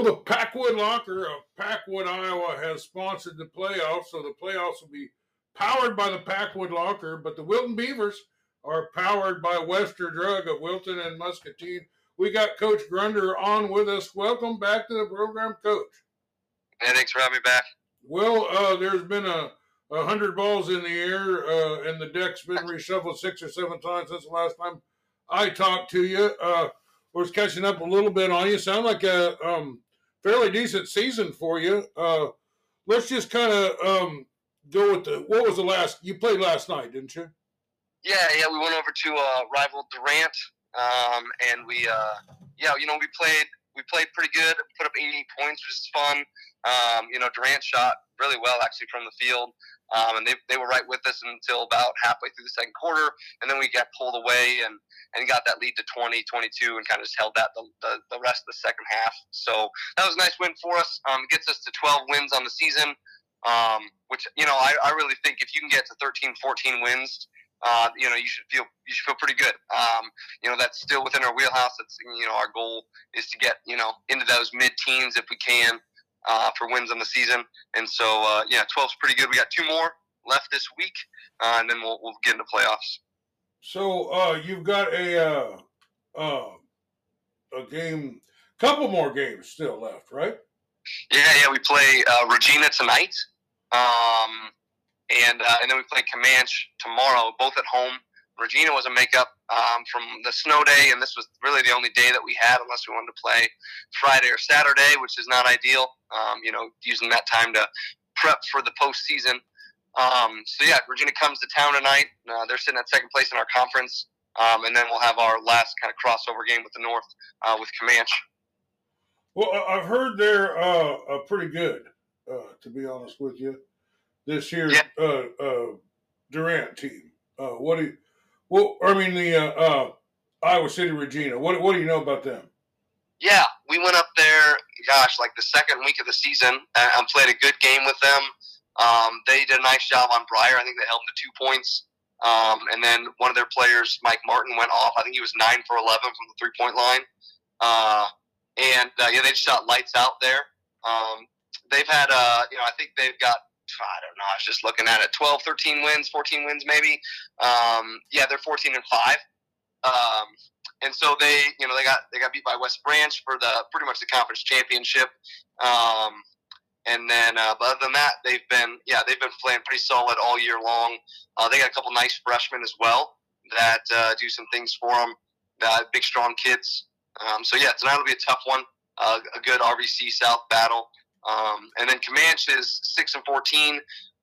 Well, the Packwood Locker of Packwood, Iowa has sponsored the playoffs, so the playoffs will be powered by the Packwood Locker, but the Wilton Beavers are powered by Wester Drug of Wilton and Muscatine. We got Coach Grunder on with us. Welcome back to the program, Coach. Hey, thanks for having me back. Well, uh, there's been a, a hundred balls in the air, uh, and the deck's been reshuffled six or seven times since the last time I talked to you. Uh, was catching up a little bit on you. Sound like a um, fairly decent season for you. Uh, let's just kind of um, go with the. What was the last you played last night? Didn't you? Yeah, yeah. We went over to uh, rival Durant, um, and we, uh, yeah, you know, we played. We played pretty good. Put up 80 points, which is fun. Um, you know, Durant shot really well actually from the field. Um, and they, they were right with us until about halfway through the second quarter. And then we got pulled away and, and got that lead to 20, 22, and kind of just held that the, the, the rest of the second half. So that was a nice win for us. Um, gets us to 12 wins on the season, um, which, you know, I, I really think if you can get to 13, 14 wins, uh, you know, you should feel you should feel pretty good. Um, you know, that's still within our wheelhouse. That's you know, our goal is to get you know into those mid teens if we can uh, for wins on the season. And so, uh, yeah, 12 is pretty good. We got two more left this week, uh, and then we'll, we'll get into playoffs. So uh, you've got a uh, uh, a game, couple more games still left, right? Yeah, yeah. We play Regina tonight, um, and and then we play Camanche tomorrow, both at home. Regina was a makeup um, from the snow day, and this was really the only day that we had, unless we wanted to play Friday or Saturday, which is not ideal. Um, you know, using that time to prep for the postseason. Um, so yeah, Regina comes to town tonight. Uh, they're sitting at second place in our conference, um, and then we'll have our last kind of crossover game with the North uh, with Camanche. Well, I've heard they're uh, pretty good, uh, to be honest with you, this year yeah. Uh, uh, Durant team. what do you? Well, I mean the uh, uh, Iowa City Regina. What what do you know about them? Yeah, we went up there. Gosh, like the second week of the season, and played a good game with them. Um, they did a nice job on Breyer. I think they held them to two points. Um, and then one of their players, Mike Martin, went off. I think he was nine for eleven from the three point line. Uh, and uh, yeah, they just shot lights out there. Um, they've had, uh, you know, I think they've got I don't know. I was just looking at it. 12, 13 wins, 14 wins maybe. Um, yeah, they're 14 and 5. Um, and so they, you know, they got they got beat by West Branch for the pretty much the conference championship. Um, and then, uh, but other than that, they've been, yeah, they've been playing pretty solid all year long. Uh, they got a couple nice freshmen as well that uh, do some things for them. Uh, big, strong kids. Um, so yeah, tonight will be a tough one. Uh, a good RVC South battle. Um, and then Camanche is six and fourteen,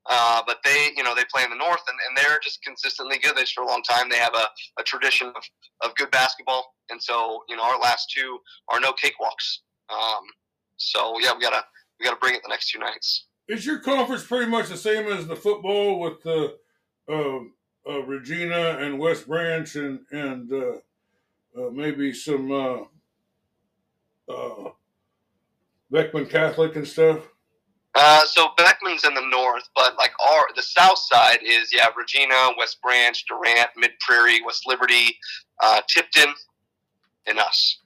uh, but they you know they play in the north and, and they're just consistently good. They for a long time. They have a, a tradition of, of good basketball, and so you know our last two are no cakewalks. Um, so yeah, we gotta we gotta bring it the next two nights. Is your conference pretty much the same as the football with the uh, uh, Regina and West Branch and and uh, uh maybe some uh, Beckman Catholic and stuff? Uh, so Beckman's in the north, but like our the south side is yeah Regina, West Branch, Durant, Mid Prairie, West Liberty, uh, Tipton, and us.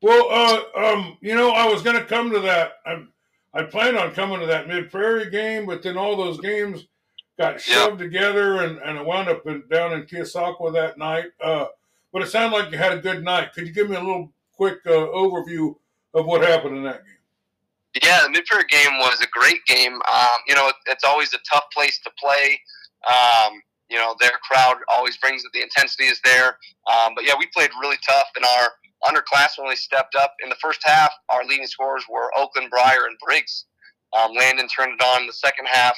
Well, uh, um, you know, I was going to come to that. I I planned on coming to that Mid Prairie game, but then all those games got shoved yep. together, and, and I wound up in, down in Keosauqua that night. Uh, but it sounded like you had a good night. Could you give me a little quick uh, overview of what happened in that game? Yeah, the Mid-Prairie game was a great game. Um, you know, it's always a tough place to play. Um, you know, their crowd always brings it. The intensity is there. Um, but yeah, we played really tough, and our underclassmen really stepped up. In the first half, our leading scorers were Oakland, Breyer, and Briggs. Um, Landon turned it on in the second half.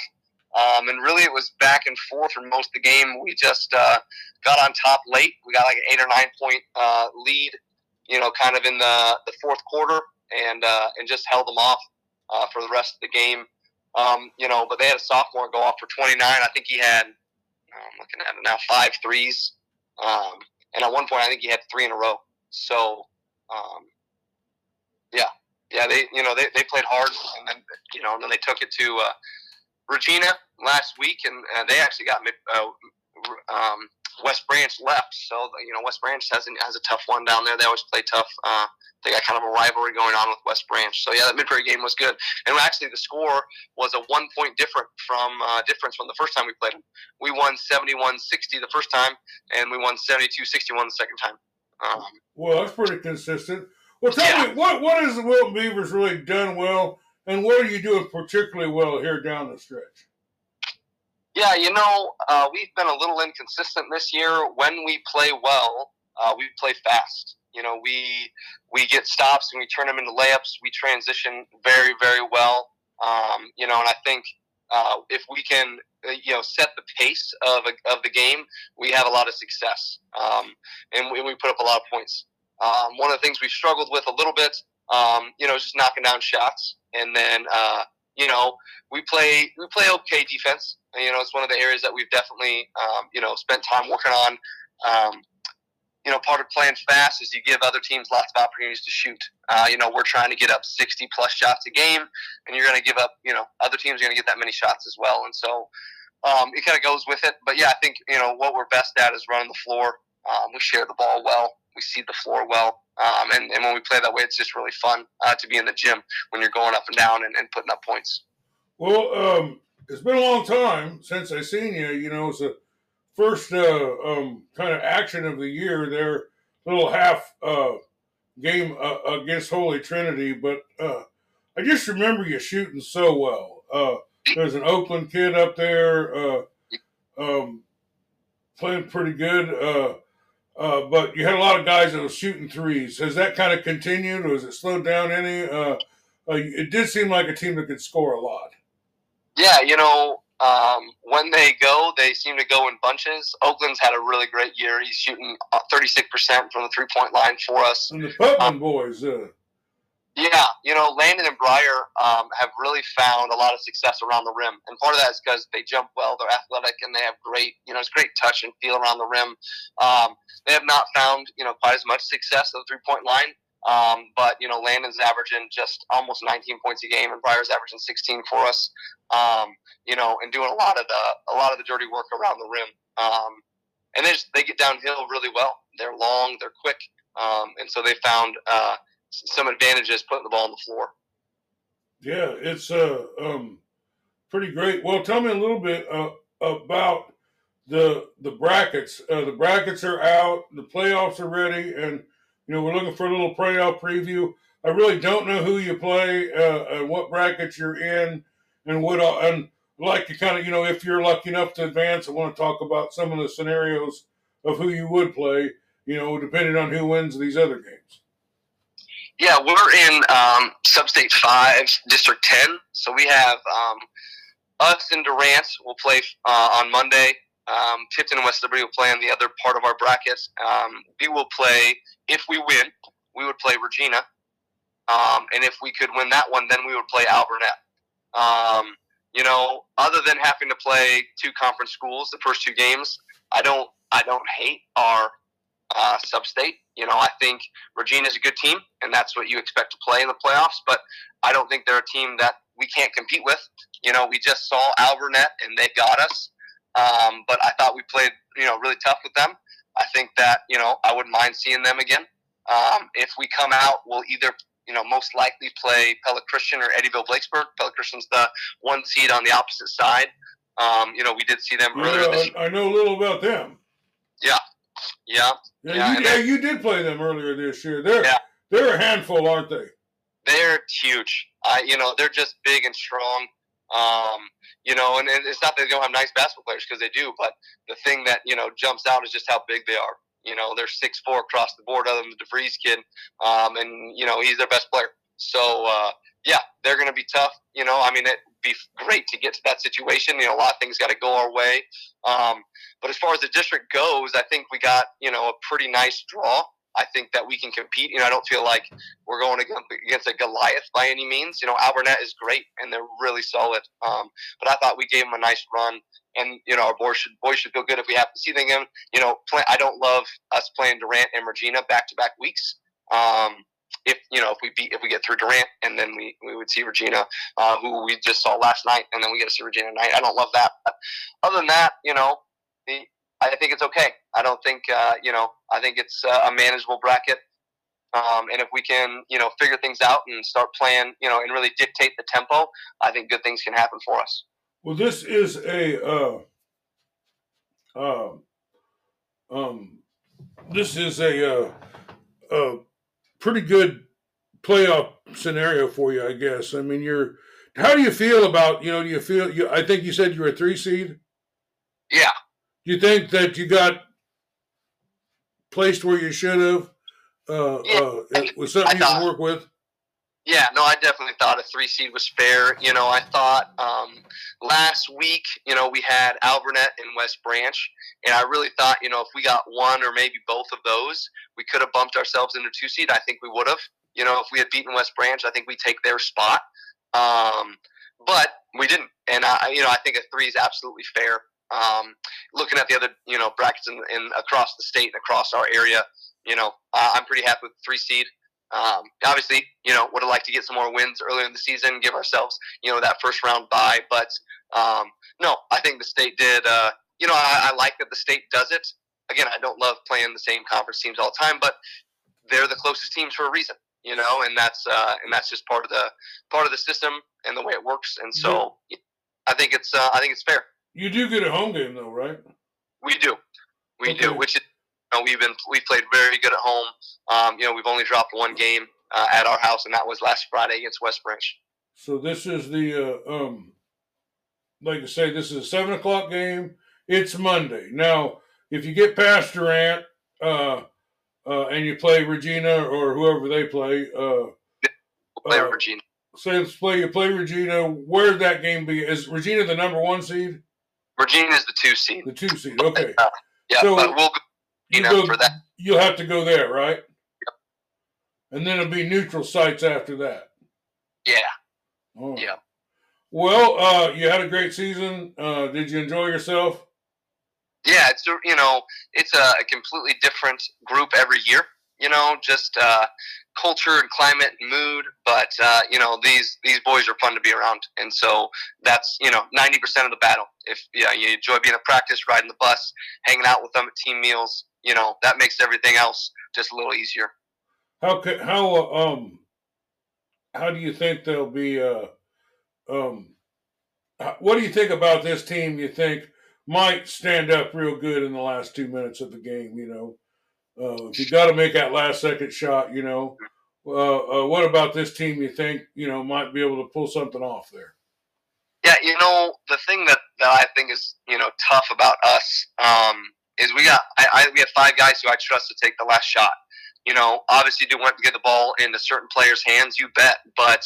Um, and really, it was back and forth for most of the game. We just uh, got on top late. We got like an eight or nine point uh, lead, you know, kind of in the, the fourth quarter and uh, and just held them off uh, for the rest of the game. Um, you know, but they had a sophomore go off for 29. I think he had, I'm looking at it now, five threes. Um, and at one point, I think he had three in a row. So, um, yeah, yeah, they, you know, they, they played hard, and then, you know, and then they took it to uh, Regina last week, and, and they actually got uh, um, West Branch left, so you know West Branch has a, has a tough one down there. They always play tough. Uh, they got kind of a rivalry going on with West Branch. So yeah, that Mid Prairie game was good. And actually, the score was a one point different from uh, difference from the first time we played them. We won 71-60 the first time, and we won 72-61 the second time. Um, well, that's pretty consistent. Well, tell yeah. me what what has the Wilton Beavers really done well, and what are you doing particularly well here down the stretch? Yeah, you know, uh, we've been a little inconsistent this year. When we play well, uh, we play fast. You know, we we get stops and we turn them into layups. We transition very, very well. Um, you know, and I think uh, if we can, uh, you know, set the pace of, a, of the game, we have a lot of success, um, and, we, we, put up a lot of points. Um, one of the things we've struggled with a little bit, um, you know, is just knocking down shots, and then uh, you know, we play we play okay defense. You know, it's one of the areas that we've definitely um, you know spent time working on. Um, you know, part of playing fast is you give other teams lots of opportunities to shoot. Uh, you know, we're trying to get up 60 plus shots a game, and you're going to give up, you know, other teams are going to get that many shots as well. And so um, it kind of goes with it. But yeah, I think, you know, what we're best at is running the floor. Um, we share the ball well, we see the floor well. Um, and, and when we play that way, it's just really fun uh, to be in the gym when you're going up and down and, and putting up points. Well, um, it's been a long time since I seen you. You know, it's a first uh, um, kind of action of the year. Their little half uh, game uh, against Holy Trinity, but uh, I just remember you shooting so well. Uh, there's an Oakland kid up there uh, um, playing pretty good. but you had a lot of guys that were shooting threes. Has that kind of continued, or has it slowed down any? it did seem like a team that could score a lot. Yeah, you know, um, when they go, they seem to go in bunches. Oakland's had a really great year. He's shooting 36% from the three point line for us. And the Putman um, boys, uh... Yeah, you know, Landon and Breyer um, have really found a lot of success around the rim. And part of that is because they jump well, they're athletic, and they have great, you know, it's great touch and feel around the rim. Um, they have not found, you know, quite as much success at the three point line. Um, but you know, Landon's averaging just almost 19 points a game, and Breyer's averaging 16 for us. Um, you know, and doing a lot of the a lot of the dirty work around the rim. Um, and they just, they get downhill really well. They're long, they're quick, um, and so they found uh, some advantages putting the ball on the floor. Yeah, it's uh, um, pretty great. Well, tell me a little bit uh, about the the brackets. Uh, the brackets are out. The playoffs are ready, and you know, we're looking for a little playoff preview. I really don't know who you play, uh, what brackets you're in, and what. Uh, and like to kind of, you know, if you're lucky enough to advance, I want to talk about some of the scenarios of who you would play. You know, depending on who wins these other games. Yeah, we're in um, Substate Five, District Ten. So we have um, us and Durant will play uh, on Monday. Um, Tipton and West Liberty will play in the other part of our bracket. Um, we will play, if we win, we would play Regina. Um, and if we could win that one, then we would play Alburnett. Um, you know, other than having to play two conference schools the first two games, I don't, I don't hate our uh, sub-state. You know, I think Regina is a good team, and that's what you expect to play in the playoffs. But I don't think they're a team that we can't compete with. You know, we just saw Alburnett, and they got us. Um, but I thought we played, you know, really tough with them. I think that, you know, I wouldn't mind seeing them again. Um, if we come out, we'll either, you know, most likely play Pella Christian or Eddyville Blakesburg. Pella Christian's the one seed on the opposite side. Um, you know, we did see them yeah, earlier this year. I know a little about them. Yeah. Yeah. Yeah, yeah, you, yeah, you did play them earlier this year. They're yeah. they're a handful, aren't they? They're huge. I you know, they're just big and strong. Um, you know, and, it's not that they don't have nice basketball players because they do, but the thing that you know jumps out is just how big they are. You know, they're six four across the board, other than the DeVries kid, um, and you know he's their best player. So uh, yeah, they're going to be tough. You know, I mean, it'd be great to get to that situation. You know, a lot of things got to go our way. Um, but as far as the district goes, I think we got you know a pretty nice draw. I think that we can compete. You know, I don't feel like we're going against a Goliath by any means. You know, Alburnett is great and they're really solid. Um, but I thought we gave them a nice run, and you know, our boys should boys should feel good if we have to see them. You know, play, I don't love us playing Durant and Regina back to back weeks. Um, if you know if we beat if we get through Durant and then we, we would see Regina, uh, who we just saw last night, and then we get to see Regina tonight. I don't love that. But other than that, you know, the I think it's okay. I don't think uh, you know. I think it's uh, a manageable bracket. Um, and if we can, you know, figure things out and start playing, you know, and really dictate the tempo, I think good things can happen for us. Well, this is a uh, uh, um, this is a uh, a pretty good playoff scenario for you, I guess. I mean, you're. How do you feel about you know? Do you feel you? I think you said you were a three seed. Yeah. Do you think that you got placed where you should have? Uh, Yeah, uh, I- was something I you can thought- work with. Yeah, no, I definitely thought a three seed was fair. You know, I thought um, last week, you know, we had Alburnett and West Branch, and I really thought, you know, if we got one or maybe both of those, we could have bumped ourselves into two seed. I think we would have. You know, if we had beaten West Branch, I think we take their spot. Um, but we didn't, and I, you know, I think a three is absolutely fair. Um, looking at the other, you know, brackets in, in across the state and across our area, you know, uh, I'm pretty happy with three seed. Um, obviously, you know, would have liked to get some more wins earlier in the season, give ourselves, you know, that first round bye. But um, no, I think the state did. Uh, you know, I, I like that the state does it. Again, I don't love playing the same conference teams all the time, but they're the closest teams for a reason. You know, and that's uh, and that's just part of the part of the system and the way it works. And so, I think it's uh, I think it's fair. You do get a home game though, right? We do, we do. Which is, you know, we've been we played very good at home. Um, you know, we've only dropped one game uh, at our house, and that was last Friday against West Branch. So this is the uh, um, like I say, this is a seven o'clock game. It's Monday. Now, if you get past Durant, uh, uh, and you play Regina or whoever they play, uh, We'll play Uh, Regina. say let's play you play Regina. Where'd that game be? Is Regina the number one seed? Regina is the two seed. The two seed. Okay. Uh, yeah, so but we'll go You know, go, for that. You'll have to go there, right? Yep. And then it'll be neutral sites after that. Yeah, Oh. Yeah. Well, uh, you had a great season. Uh, did you enjoy yourself? yeah. It's you know, it's a, a completely different group every year. You know, just uh, culture and climate and mood. But uh, you know, these these boys are fun to be around, and so that's you know ninety percent of the battle. If yeah, you enjoy being at practice, riding the bus, hanging out with them at team meals, you know, that makes everything else just a little easier. How ca- how uh, um how do you think they'll be? Uh, um, what do you think about this team? You think might stand up real good in the last two minutes of the game? You know, uh, if you got to make that last second shot, you know. Uh, uh, what about this team? You think you know might be able to pull something off there? Yeah, you know, the thing that, that I think is, you know, tough about us um, is we got I, I we have five guys who I trust to take the last shot. You know, obviously, do want to get the ball into certain players' hands, you bet. But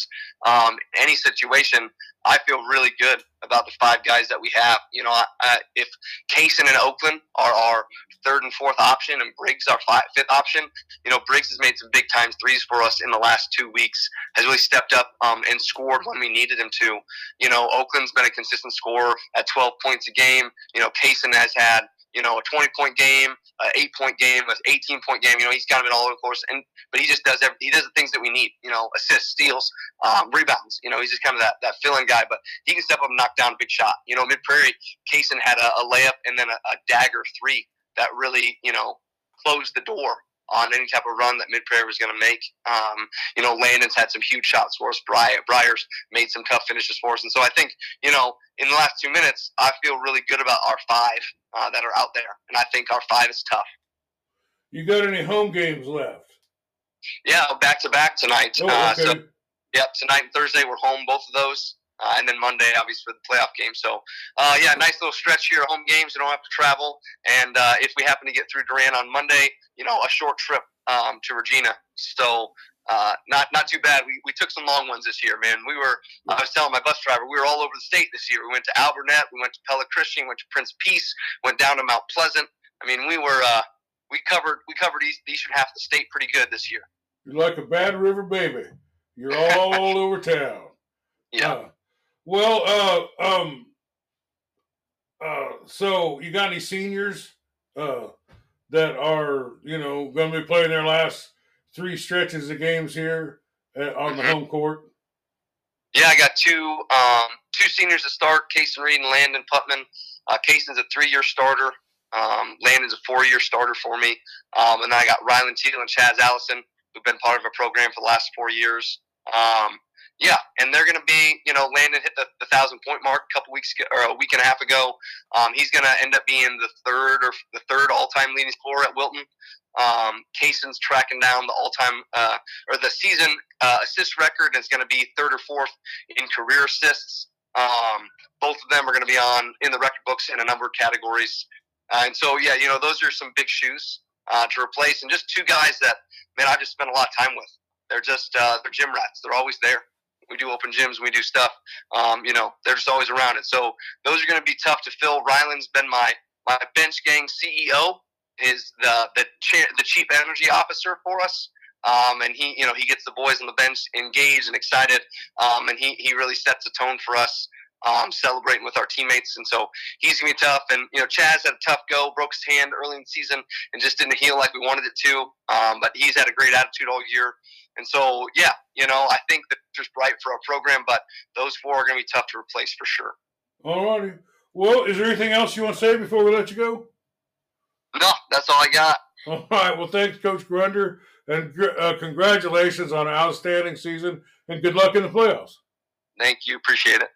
um, any situation, I feel really good about the five guys that we have. You know, I, I, if Kaysen and Oakland are our third and fourth option, and Briggs our five, fifth option, you know, Briggs has made some big time threes for us in the last two weeks. Has really stepped up um, and scored when we needed him to. You know, Oakland's been a consistent scorer at 12 points a game. You know, Kaysen has had you know a 20 point game, an eight point game, an 18 point game. You know, he's kind of been all over the course, and but he just does every, he does the things that we need. You know, assists, steals, um, rebounds. You know, he's just kind of that that filling guy, but he can step up and knock down a big shot. You know, Mid Prairie, Kaysen had a, a layup and then a, a dagger three that really you know closed the door on any type of run that Mid Prairie was going to make. Um, you know, Landon's had some huge shots for us. Breyer's made some tough finishes for us, and so I think you know in the last two minutes, I feel really good about our five uh, that are out there, and I think our five is tough. You got any home games left? Yeah, back to back tonight. Oh, uh, okay. so Yep, tonight and Thursday we're home, both of those, uh, and then Monday obviously for the playoff game. So, uh, yeah, nice little stretch here, home games. You don't have to travel, and uh, if we happen to get through Durant on Monday, you know, a short trip um, to Regina. So, uh, not not too bad. We, we took some long ones this year, man. We were I was telling my bus driver we were all over the state this year. We went to Alburnett, we went to Pella Christian, went to Prince Peace, went down to Mount Pleasant. I mean, we were uh, we covered we covered east, the eastern half of the state pretty good this year. You're like a Bad River baby. You're all over town. Yeah. Well, uh, um, uh, so you got any seniors uh, that are you know going to be playing their last three stretches of games here uh, on the Mhm. home court? Yeah, I got two um, two seniors to start, Kaysen Reed and Landon Putman. Uh, Kaysen's a three year starter. Um, Landon's a four-year starter for me, um, and then I got Rylan Teal and Chaz Allison, who've been part of a program for the last four years. Um, yeah, and they're going to be, you know, Landon hit the, the thousand point mark a couple weeks ago, or a week and a half ago. Um, he's going to end up being the third or the third all-time leading scorer at Wilton. Um, Kaysen's tracking down the all-time uh, or the season uh, assist record is going to be third or fourth in career assists. Um, both of them are going to be on in the record books in a number of categories. Uh, and so, yeah, you know, those are some big shoes uh, to replace, and just two guys that man I've just spent a lot of time with. They're just uh, they're gym rats. They're always there. We do open gyms, we do stuff. Um, you know, they're just always around it. So those are going to be tough to fill. Ryland's been my my bench gang CEO. Is the the chair, the chief energy officer for us. Um, and he, you know, he gets the boys on the bench engaged and excited, um, and he, he really sets the tone for us um, celebrating with our teammates. And so he's gonna be tough. And you know, Chaz had a tough go, broke his hand early in the season, and just didn't heal like we wanted it to. Um, but he's had a great attitude all year. And so, yeah, you know, I think the future's bright for our program, but those four are gonna be tough to replace for sure. All righty. Well, is there anything else you want to say before we let you go? No, that's all I got. All right. Well, thanks, Coach Grunder, and uh, congratulations on an outstanding season, and good luck in the playoffs. Thank you. Appreciate it.